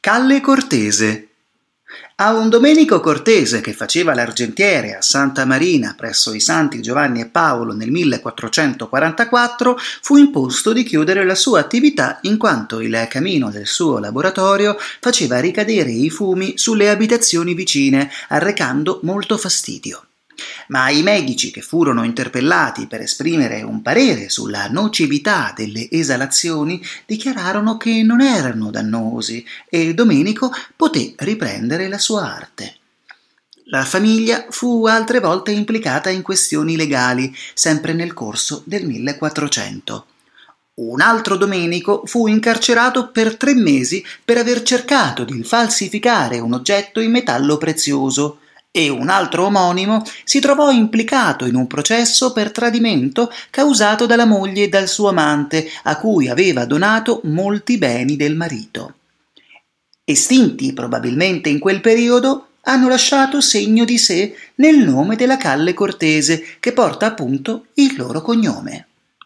Calle Cortese. A un Domenico Cortese che faceva l'argentiere a Santa Marina presso i santi Giovanni e Paolo nel 1444 fu imposto di chiudere la sua attività in quanto il camino del suo laboratorio faceva ricadere i fumi sulle abitazioni vicine, arrecando molto fastidio ma i medici che furono interpellati per esprimere un parere sulla nocività delle esalazioni dichiararono che non erano dannosi e Domenico poté riprendere la sua arte. La famiglia fu altre volte implicata in questioni legali, sempre nel corso del 1400. Un altro Domenico fu incarcerato per tre mesi per aver cercato di falsificare un oggetto in metallo prezioso e un altro omonimo si trovò implicato in un processo per tradimento causato dalla moglie e dal suo amante, a cui aveva donato molti beni del marito. Estinti probabilmente in quel periodo, hanno lasciato segno di sé nel nome della Calle Cortese, che porta appunto il loro cognome.